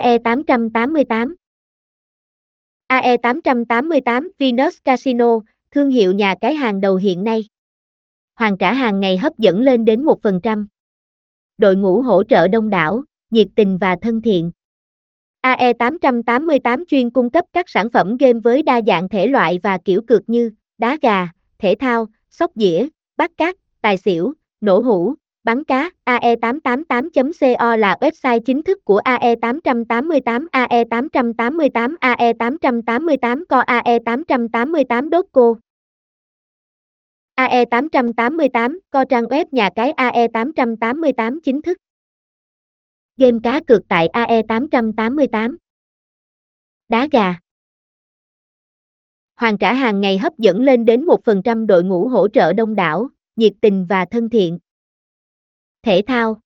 AE888 AE888 Venus Casino, thương hiệu nhà cái hàng đầu hiện nay. Hoàn trả hàng ngày hấp dẫn lên đến 1%. Đội ngũ hỗ trợ đông đảo, nhiệt tình và thân thiện. AE888 chuyên cung cấp các sản phẩm game với đa dạng thể loại và kiểu cược như đá gà, thể thao, sóc dĩa, bắt cát, tài xỉu, nổ hũ, bắn cá. AE888.co là website chính thức của AE888 AE888 AE888 co AE888.co AE888 co trang web nhà cái AE888 chính thức Game cá cược tại AE888 Đá gà Hoàn trả hàng ngày hấp dẫn lên đến 1% đội ngũ hỗ trợ đông đảo, nhiệt tình và thân thiện. Thể thao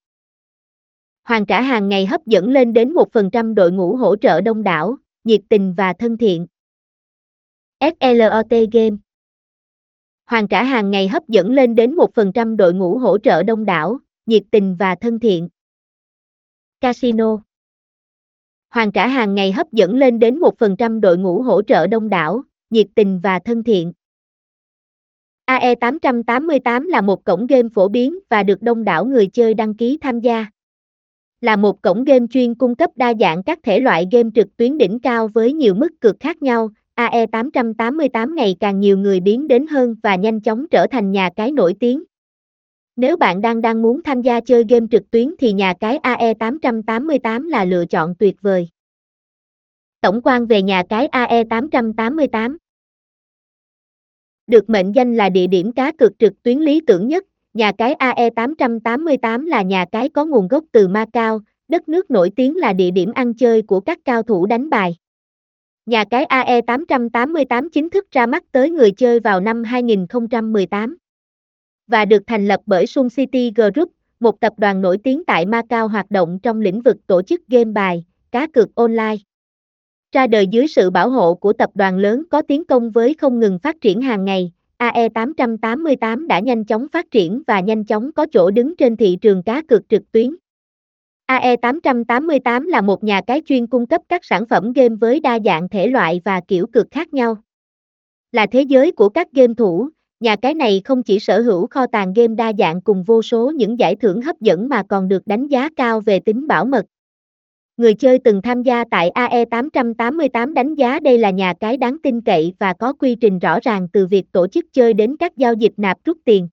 Hoàn trả hàng ngày hấp dẫn lên đến 1% đội ngũ hỗ trợ đông đảo, nhiệt tình và thân thiện. SLOT Game Hoàn trả hàng ngày hấp dẫn lên đến 1% đội ngũ hỗ trợ đông đảo, nhiệt tình và thân thiện. Casino Hoàn trả hàng ngày hấp dẫn lên đến 1% đội ngũ hỗ trợ đông đảo, nhiệt tình và thân thiện. AE888 là một cổng game phổ biến và được đông đảo người chơi đăng ký tham gia. Là một cổng game chuyên cung cấp đa dạng các thể loại game trực tuyến đỉnh cao với nhiều mức cược khác nhau, AE888 ngày càng nhiều người biến đến hơn và nhanh chóng trở thành nhà cái nổi tiếng. Nếu bạn đang đang muốn tham gia chơi game trực tuyến thì nhà cái AE888 là lựa chọn tuyệt vời. Tổng quan về nhà cái AE888 được mệnh danh là địa điểm cá cược trực tuyến lý tưởng nhất, nhà cái AE888 là nhà cái có nguồn gốc từ Macau, đất nước nổi tiếng là địa điểm ăn chơi của các cao thủ đánh bài. Nhà cái AE888 chính thức ra mắt tới người chơi vào năm 2018 và được thành lập bởi Sun City Group, một tập đoàn nổi tiếng tại Macau hoạt động trong lĩnh vực tổ chức game bài, cá cược online. Ra đời dưới sự bảo hộ của tập đoàn lớn có tiến công với không ngừng phát triển hàng ngày, AE888 đã nhanh chóng phát triển và nhanh chóng có chỗ đứng trên thị trường cá cược trực tuyến. AE888 là một nhà cái chuyên cung cấp các sản phẩm game với đa dạng thể loại và kiểu cược khác nhau. Là thế giới của các game thủ, nhà cái này không chỉ sở hữu kho tàng game đa dạng cùng vô số những giải thưởng hấp dẫn mà còn được đánh giá cao về tính bảo mật. Người chơi từng tham gia tại AE888 đánh giá đây là nhà cái đáng tin cậy và có quy trình rõ ràng từ việc tổ chức chơi đến các giao dịch nạp rút tiền.